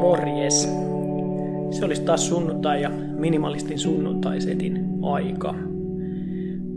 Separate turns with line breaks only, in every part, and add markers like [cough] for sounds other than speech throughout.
Morjes. Se olisi taas sunnuntai ja minimalistin sunnuntaisetin aika.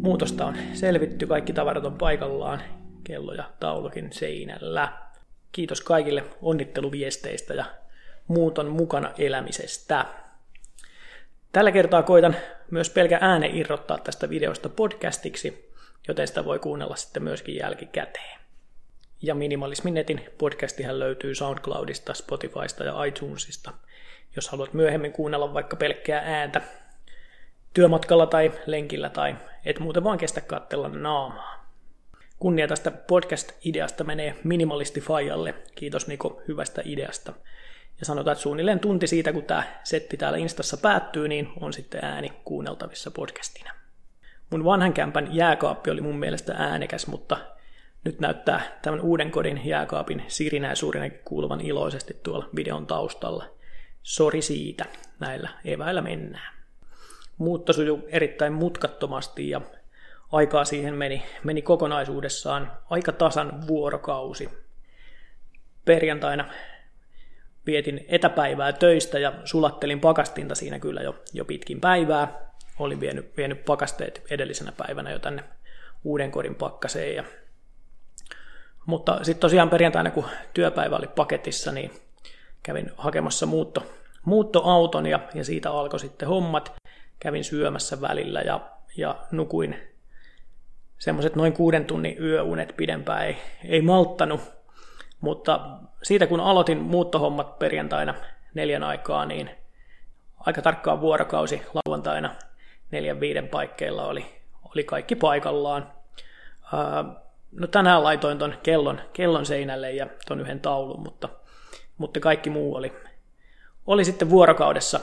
Muutosta on selvitty, kaikki tavarat on paikallaan, kello ja taulukin seinällä. Kiitos kaikille onnitteluviesteistä ja muuton mukana elämisestä. Tällä kertaa koitan myös pelkä ääne irrottaa tästä videosta podcastiksi, joten sitä voi kuunnella sitten myöskin jälkikäteen. Ja Minimalismin netin podcastihan löytyy SoundCloudista, Spotifysta ja iTunesista. Jos haluat myöhemmin kuunnella vaikka pelkkää ääntä työmatkalla tai lenkillä tai et muuten vaan kestä katsella naamaa. Kunnia tästä podcast-ideasta menee minimalisti Fajalle. Kiitos Niko hyvästä ideasta. Ja sanotaan, että suunnilleen tunti siitä, kun tämä setti täällä Instassa päättyy, niin on sitten ääni kuunneltavissa podcastina. Mun vanhan kämpän jääkaappi oli mun mielestä äänekäs, mutta nyt näyttää tämän uuden kodin jääkaapin sirinä ja suurinen kuuluvan iloisesti tuolla videon taustalla. Sori siitä, näillä eväillä mennään. Muutto sujuu erittäin mutkattomasti ja aikaa siihen meni, meni kokonaisuudessaan aika tasan vuorokausi. Perjantaina vietin etäpäivää töistä ja sulattelin pakastinta siinä kyllä jo, jo pitkin päivää. Olin vienyt, vienyt pakasteet edellisenä päivänä jo tänne uuden kodin pakkaseen ja mutta sitten tosiaan perjantaina, kun työpäivä oli paketissa, niin kävin hakemassa muutto, muuttoauton ja, ja siitä alkoi sitten hommat. Kävin syömässä välillä ja, ja nukuin semmoiset noin kuuden tunnin yöunet pidempään ei, ei malttanut. Mutta siitä kun aloitin muuttohommat perjantaina neljän aikaa, niin aika tarkkaan vuorokausi lauantaina neljän viiden paikkeilla oli, oli kaikki paikallaan. No tänään laitoin ton kellon, kellon seinälle ja ton yhden taulun, mutta, mutta kaikki muu oli, oli sitten vuorokaudessa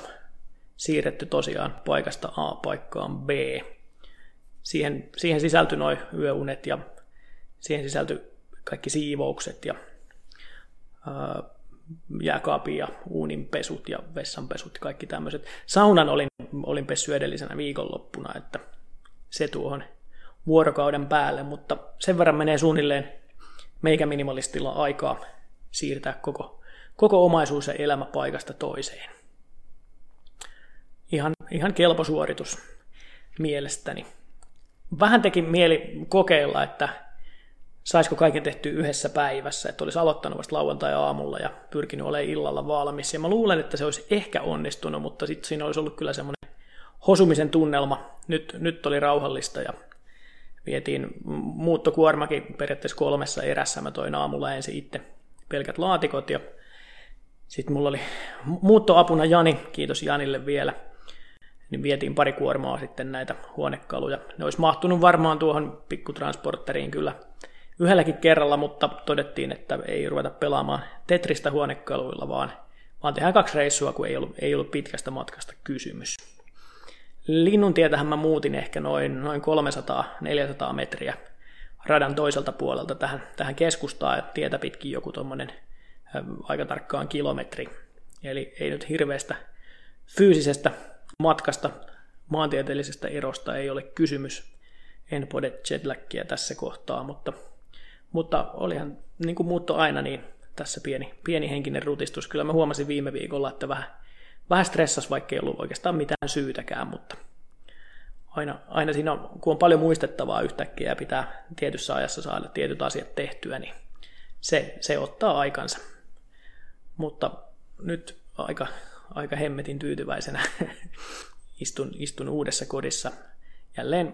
siirretty tosiaan paikasta A paikkaan B. Siihen, siihen sisältyi noin yöunet ja siihen sisältyi kaikki siivoukset ja ää, jääkaapin ja uuninpesut ja vessanpesut ja kaikki tämmöiset. Saunan olin, olin pessy edellisenä viikonloppuna, että se tuohon vuorokauden päälle, mutta sen verran menee suunnilleen meikä minimalistilla aikaa siirtää koko, koko omaisuus ja elämä paikasta toiseen. Ihan, ihan kelpo suoritus mielestäni. Vähän teki mieli kokeilla, että saisiko kaiken tehty yhdessä päivässä, että olisi aloittanut vasta lauantai-aamulla ja pyrkinyt olemaan illalla valmis. Ja mä luulen, että se olisi ehkä onnistunut, mutta sitten siinä olisi ollut kyllä semmoinen hosumisen tunnelma. Nyt, nyt oli rauhallista ja vietiin muuttokuormakin periaatteessa kolmessa erässä. Mä toin aamulla ensin itse pelkät laatikot ja sitten mulla oli muuttoapuna Jani, kiitos Janille vielä, niin vietiin pari kuormaa sitten näitä huonekaluja. Ne olisi mahtunut varmaan tuohon pikkutransporteriin kyllä yhdelläkin kerralla, mutta todettiin, että ei ruveta pelaamaan Tetristä huonekaluilla, vaan, vaan tehdään kaksi reissua, kun ei ollut, ei ollut pitkästä matkasta kysymys. Linnun tietähän mä muutin ehkä noin, noin 300-400 metriä radan toiselta puolelta tähän, tähän keskustaan, ja tietä pitkin joku tuommoinen aika tarkkaan kilometri. Eli ei nyt hirveästä fyysisestä matkasta, maantieteellisestä erosta ei ole kysymys. En pode jetlaggia tässä kohtaa, mutta, mutta olihan niin kuin muutto aina, niin tässä pieni, pieni henkinen rutistus. Kyllä mä huomasin viime viikolla, että vähän, vähän stressas, vaikka ei ollut oikeastaan mitään syytäkään, mutta aina, aina siinä on, kun on paljon muistettavaa yhtäkkiä ja pitää tietyssä ajassa saada tietyt asiat tehtyä, niin se, se ottaa aikansa. Mutta nyt aika, aika hemmetin tyytyväisenä [laughs] istun, istun uudessa kodissa jälleen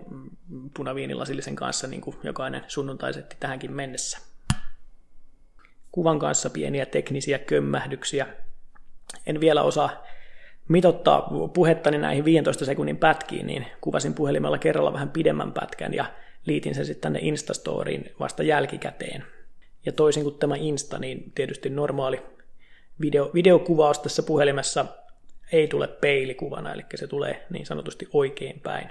punaviinilasillisen kanssa, niin kuin jokainen sunnuntaisetti tähänkin mennessä. Kuvan kanssa pieniä teknisiä kömmähdyksiä. En vielä osaa mitottaa puhettani näihin 15 sekunnin pätkiin, niin kuvasin puhelimella kerralla vähän pidemmän pätkän ja liitin sen sitten tänne Instastoriin vasta jälkikäteen. Ja toisin kuin tämä Insta, niin tietysti normaali video, videokuvaus tässä puhelimessa ei tule peilikuvana, eli se tulee niin sanotusti oikein päin.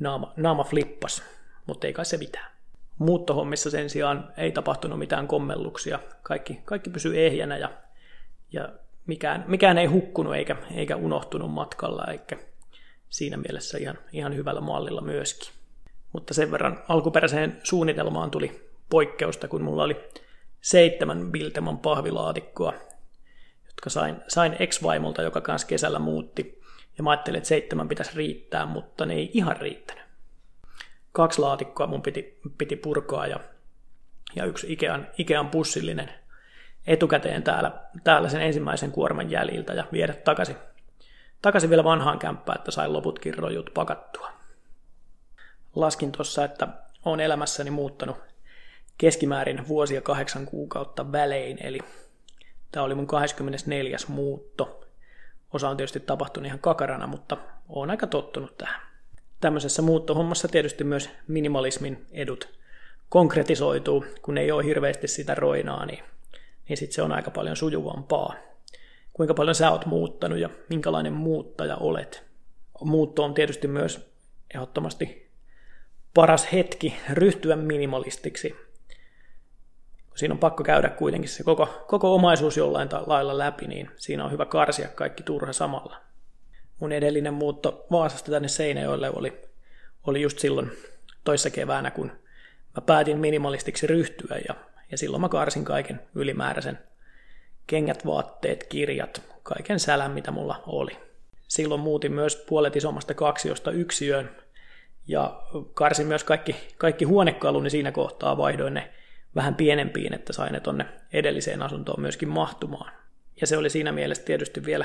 Naama, naama flippas, mutta ei kai se mitään. Muuttohommissa sen sijaan ei tapahtunut mitään kommelluksia. Kaikki, kaikki pysyy ehjänä ja, ja mikään, mikään ei hukkunut eikä, eikä unohtunut matkalla, eikä siinä mielessä ihan, ihan hyvällä mallilla myöskin. Mutta sen verran alkuperäiseen suunnitelmaan tuli poikkeusta, kun mulla oli seitsemän Bilteman pahvilaatikkoa, jotka sain, sain ex-vaimolta, joka kanssa kesällä muutti. Ja mä ajattelin, että seitsemän pitäisi riittää, mutta ne ei ihan riittänyt. Kaksi laatikkoa mun piti, piti purkaa ja, ja yksi Ikean, Ikean pussillinen etukäteen täällä, täällä sen ensimmäisen kuorman jäljiltä ja viedä takaisin, takaisin vielä vanhaan kämppään, että sain loputkin rojut pakattua. Laskin tuossa, että olen elämässäni muuttanut keskimäärin vuosia kahdeksan kuukautta välein, eli tämä oli mun 24. muutto. Osa on tietysti tapahtunut ihan kakarana, mutta olen aika tottunut tähän. Tämmöisessä muuttohommassa tietysti myös minimalismin edut konkretisoituu, kun ei ole hirveästi sitä roinaa, niin, niin sitten se on aika paljon sujuvampaa. Kuinka paljon sä oot muuttanut ja minkälainen muuttaja olet. Muutto on tietysti myös ehdottomasti paras hetki ryhtyä minimalistiksi. Siinä on pakko käydä kuitenkin se koko, koko omaisuus jollain lailla läpi, niin siinä on hyvä karsia kaikki turha samalla. Mun edellinen muutto Vaasasta tänne Seinäjoelle oli, oli just silloin toissa keväänä, kun mä päätin minimalistiksi ryhtyä ja, ja silloin mä karsin kaiken ylimääräisen kengät, vaatteet, kirjat, kaiken sälän, mitä mulla oli. Silloin muutin myös puolet isommasta kaksiosta yksiöön ja karsin myös kaikki, kaikki huonekaluni siinä kohtaa, vaihdoin ne vähän pienempiin, että sain ne tonne edelliseen asuntoon myöskin mahtumaan. Ja se oli siinä mielessä tietysti vielä,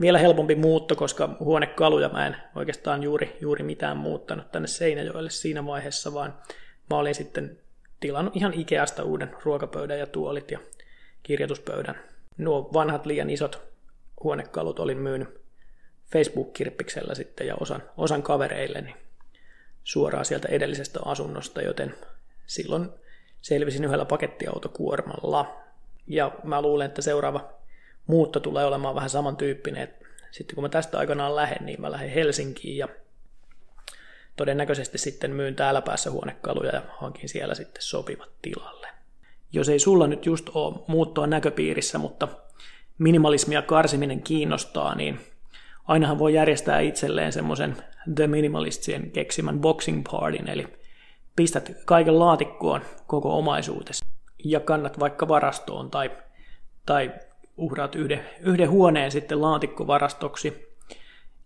vielä helpompi muutto, koska huonekaluja mä en oikeastaan juuri, juuri mitään muuttanut tänne Seinäjoelle siinä vaiheessa, vaan mä olin sitten tilannut ihan Ikeasta uuden ruokapöydän ja tuolit ja kirjoituspöydän. Nuo vanhat liian isot huonekalut olin myynyt Facebook-kirppiksellä sitten ja osan, osan kavereille suoraan sieltä edellisestä asunnosta, joten silloin selvisin yhdellä pakettiautokuormalla. Ja mä luulen, että seuraava muutto tulee olemaan vähän samantyyppinen. Sitten kun mä tästä aikanaan lähden, niin mä lähden Helsinkiin ja todennäköisesti sitten myyn täällä päässä huonekaluja ja hankin siellä sitten sopivat tilalle. Jos ei sulla nyt just ole muuttoa näköpiirissä, mutta minimalismia karsiminen kiinnostaa, niin ainahan voi järjestää itselleen semmoisen The Minimalistien keksimän boxing partyn, eli pistät kaiken laatikkoon koko omaisuutesi ja kannat vaikka varastoon tai, tai uhraat yhden, yhden huoneen sitten laatikkovarastoksi.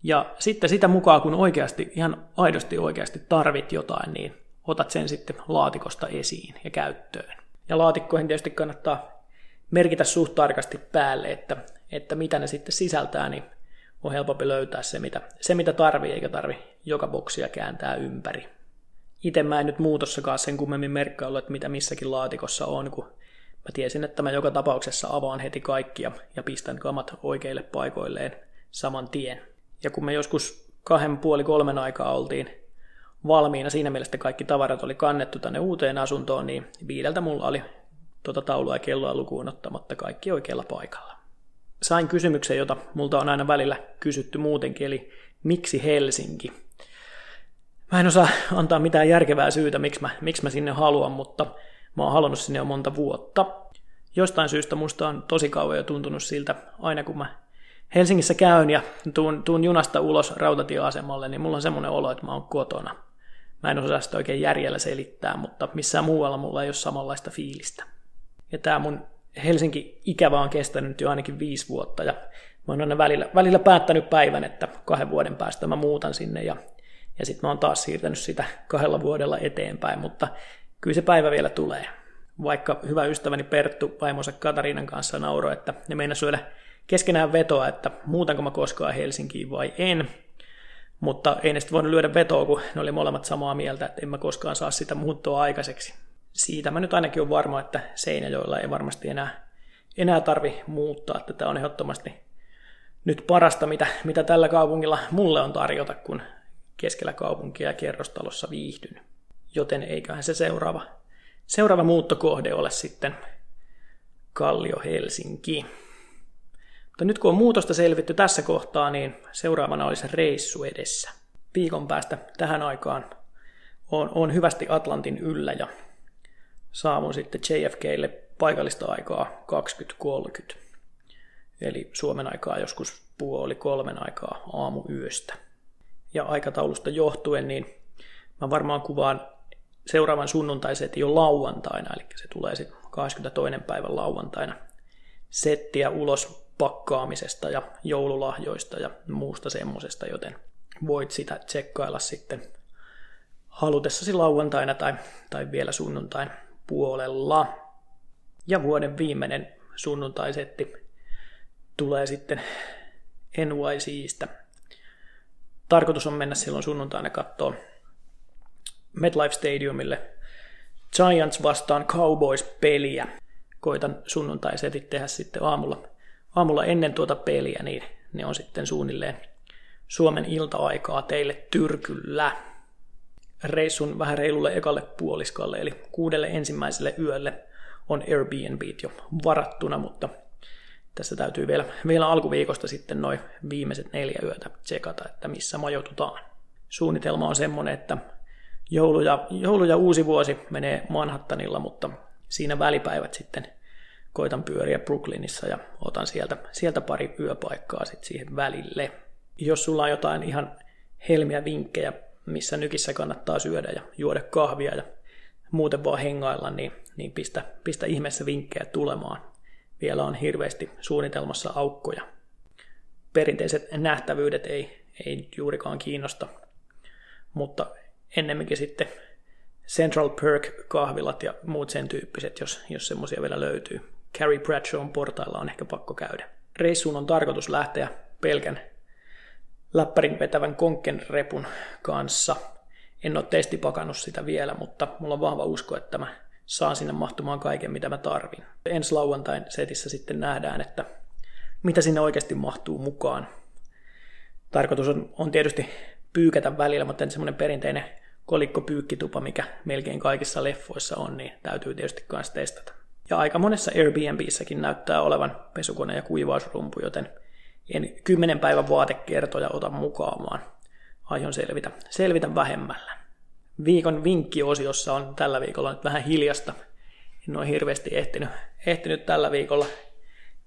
Ja sitten sitä mukaan, kun oikeasti, ihan aidosti oikeasti tarvit jotain, niin otat sen sitten laatikosta esiin ja käyttöön. Ja laatikkoihin tietysti kannattaa merkitä suht tarkasti päälle, että, että mitä ne sitten sisältää, niin on helpompi löytää se, mitä, se, mitä tarvii, eikä tarvi joka boksia kääntää ympäri itse mä en nyt muutossakaan sen kummemmin merkkaillut, että mitä missäkin laatikossa on, kun mä tiesin, että mä joka tapauksessa avaan heti kaikki ja, ja pistän kamat oikeille paikoilleen saman tien. Ja kun me joskus kahden puoli kolmen aikaa oltiin valmiina, siinä mielessä kaikki tavarat oli kannettu tänne uuteen asuntoon, niin viideltä mulla oli tuota taulua ja kelloa lukuun ottamatta kaikki oikealla paikalla. Sain kysymyksen, jota multa on aina välillä kysytty muutenkin, eli miksi Helsinki? Mä en osaa antaa mitään järkevää syytä, miksi mä, miksi mä sinne haluan, mutta mä oon halunnut sinne jo monta vuotta. Jostain syystä musta on tosi kauan jo tuntunut siltä, aina kun mä Helsingissä käyn ja tuun, tuun junasta ulos rautatieasemalle, niin mulla on semmoinen olo, että mä oon kotona. Mä en osaa sitä oikein järjellä selittää, mutta missään muualla mulla ei ole samanlaista fiilistä. Ja tää mun Helsinki-ikävä on kestänyt jo ainakin viisi vuotta ja mä oon aina välillä, välillä päättänyt päivän, että kahden vuoden päästä mä muutan sinne ja ja sitten mä oon taas siirtänyt sitä kahdella vuodella eteenpäin, mutta kyllä se päivä vielä tulee. Vaikka hyvä ystäväni Perttu vaimonsa Katariinan kanssa nauroi, että ne meinasi syödä keskenään vetoa, että muutanko mä koskaan Helsinkiin vai en. Mutta ei ne sitten voinut lyödä vetoa, kun ne oli molemmat samaa mieltä, että en mä koskaan saa sitä muuttoa aikaiseksi. Siitä mä nyt ainakin on varma, että Seinäjoella ei varmasti enää, enää tarvi muuttaa, että tämä on ehdottomasti nyt parasta, mitä, mitä tällä kaupungilla mulle on tarjota, kun keskellä kaupunkia ja kerrostalossa viihdyn. Joten eiköhän se seuraava, seuraava muuttokohde ole sitten Kallio Helsinki. Mutta nyt kun on muutosta selvitty tässä kohtaa, niin seuraavana olisi reissu edessä. Viikon päästä tähän aikaan on, on hyvästi Atlantin yllä ja saavun sitten JFKlle paikallista aikaa 2030. Eli Suomen aikaa joskus puoli kolmen aikaa aamuyöstä ja aikataulusta johtuen, niin mä varmaan kuvaan seuraavan sunnuntaisetin jo lauantaina, eli se tulee sitten 22. päivän lauantaina settiä ulos pakkaamisesta ja joululahjoista ja muusta semmosesta, joten voit sitä tsekkailla sitten halutessasi lauantaina tai, tai vielä sunnuntain puolella. Ja vuoden viimeinen sunnuntaisetti tulee sitten NYCistä. Tarkoitus on mennä silloin sunnuntaina katsoa MetLife Stadiumille Giants vastaan Cowboys-peliä. Koitan sunnuntaisetit tehdä sitten aamulla, aamulla ennen tuota peliä, niin ne on sitten suunnilleen Suomen ilta-aikaa teille tyrkyllä. Reissun vähän reilulle ekalle puoliskalle, eli kuudelle ensimmäiselle yölle on Airbnb jo varattuna, mutta tässä täytyy vielä, vielä alkuviikosta sitten noin viimeiset neljä yötä tsekata, että missä majoitutaan. Suunnitelma on semmoinen, että joulu ja, joulu ja uusi vuosi menee Manhattanilla, mutta siinä välipäivät sitten koitan pyöriä Brooklynissa ja otan sieltä, sieltä pari yöpaikkaa sitten siihen välille. Jos sulla on jotain ihan helmiä vinkkejä, missä nykissä kannattaa syödä ja juoda kahvia ja muuten vaan hengailla, niin, niin pistä, pistä ihmeessä vinkkejä tulemaan. Vielä on hirveästi suunnitelmassa aukkoja. Perinteiset nähtävyydet ei, ei juurikaan kiinnosta, mutta ennemminkin sitten Central Perk-kahvilat ja muut sen tyyppiset, jos, jos semmoisia vielä löytyy. Carrie Bradshawn portailla on ehkä pakko käydä. Reissuun on tarkoitus lähteä pelkän läppärin vetävän konkken-repun kanssa. En ole testipakannut sitä vielä, mutta mulla on vahva usko, että mä saan sinne mahtumaan kaiken, mitä mä tarvin. Ensi lauantain setissä sitten nähdään, että mitä sinne oikeasti mahtuu mukaan. Tarkoitus on, on tietysti pyykätä välillä, mutta en semmoinen perinteinen kolikkopyykkitupa, mikä melkein kaikissa leffoissa on, niin täytyy tietysti myös testata. Ja aika monessa Airbnbissäkin näyttää olevan pesukone ja kuivausrumpu, joten en kymmenen päivän vaatekertoja ota mukaan, vaan aion selvitä, selvitä vähemmällä. Viikon vinkkiosiossa on tällä viikolla nyt vähän hiljasta. En ole hirveästi ehtinyt, ehtinyt tällä viikolla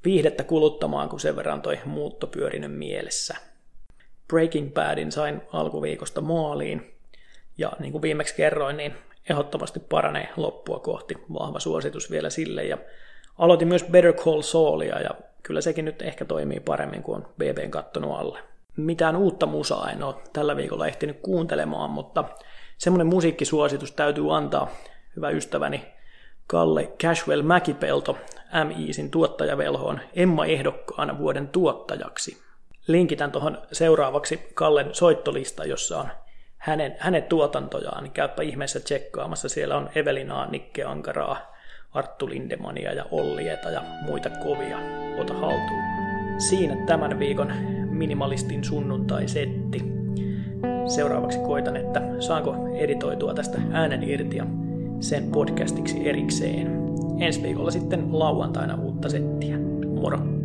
viihdettä kuluttamaan, kun sen verran toi muutto pyörinyt mielessä. Breaking Badin sain alkuviikosta maaliin, ja niin kuin viimeksi kerroin, niin ehdottomasti paranee loppua kohti. Vahva suositus vielä sille. Ja aloitin myös Better Call Saulia ja kyllä sekin nyt ehkä toimii paremmin kuin on BBn kattonut alle. Mitään uutta musaa en ole tällä viikolla ehtinyt kuuntelemaan, mutta semmoinen musiikkisuositus täytyy antaa hyvä ystäväni Kalle Cashwell Mäkipelto MIisin tuottajavelhoon Emma ehdokkaana vuoden tuottajaksi. Linkitän tuohon seuraavaksi Kallen soittolista, jossa on hänen, hänen tuotantojaan, niin käypä ihmeessä tsekkaamassa. Siellä on Evelinaa, Nikke Ankaraa, Arttu Lindemania ja Ollieta ja muita kovia. Ota haltuun. Siinä tämän viikon minimalistin sunnuntai-setti. Seuraavaksi koitan, että saanko editoitua tästä äänen irti ja sen podcastiksi erikseen. Ensi viikolla sitten lauantaina uutta settiä. Moro!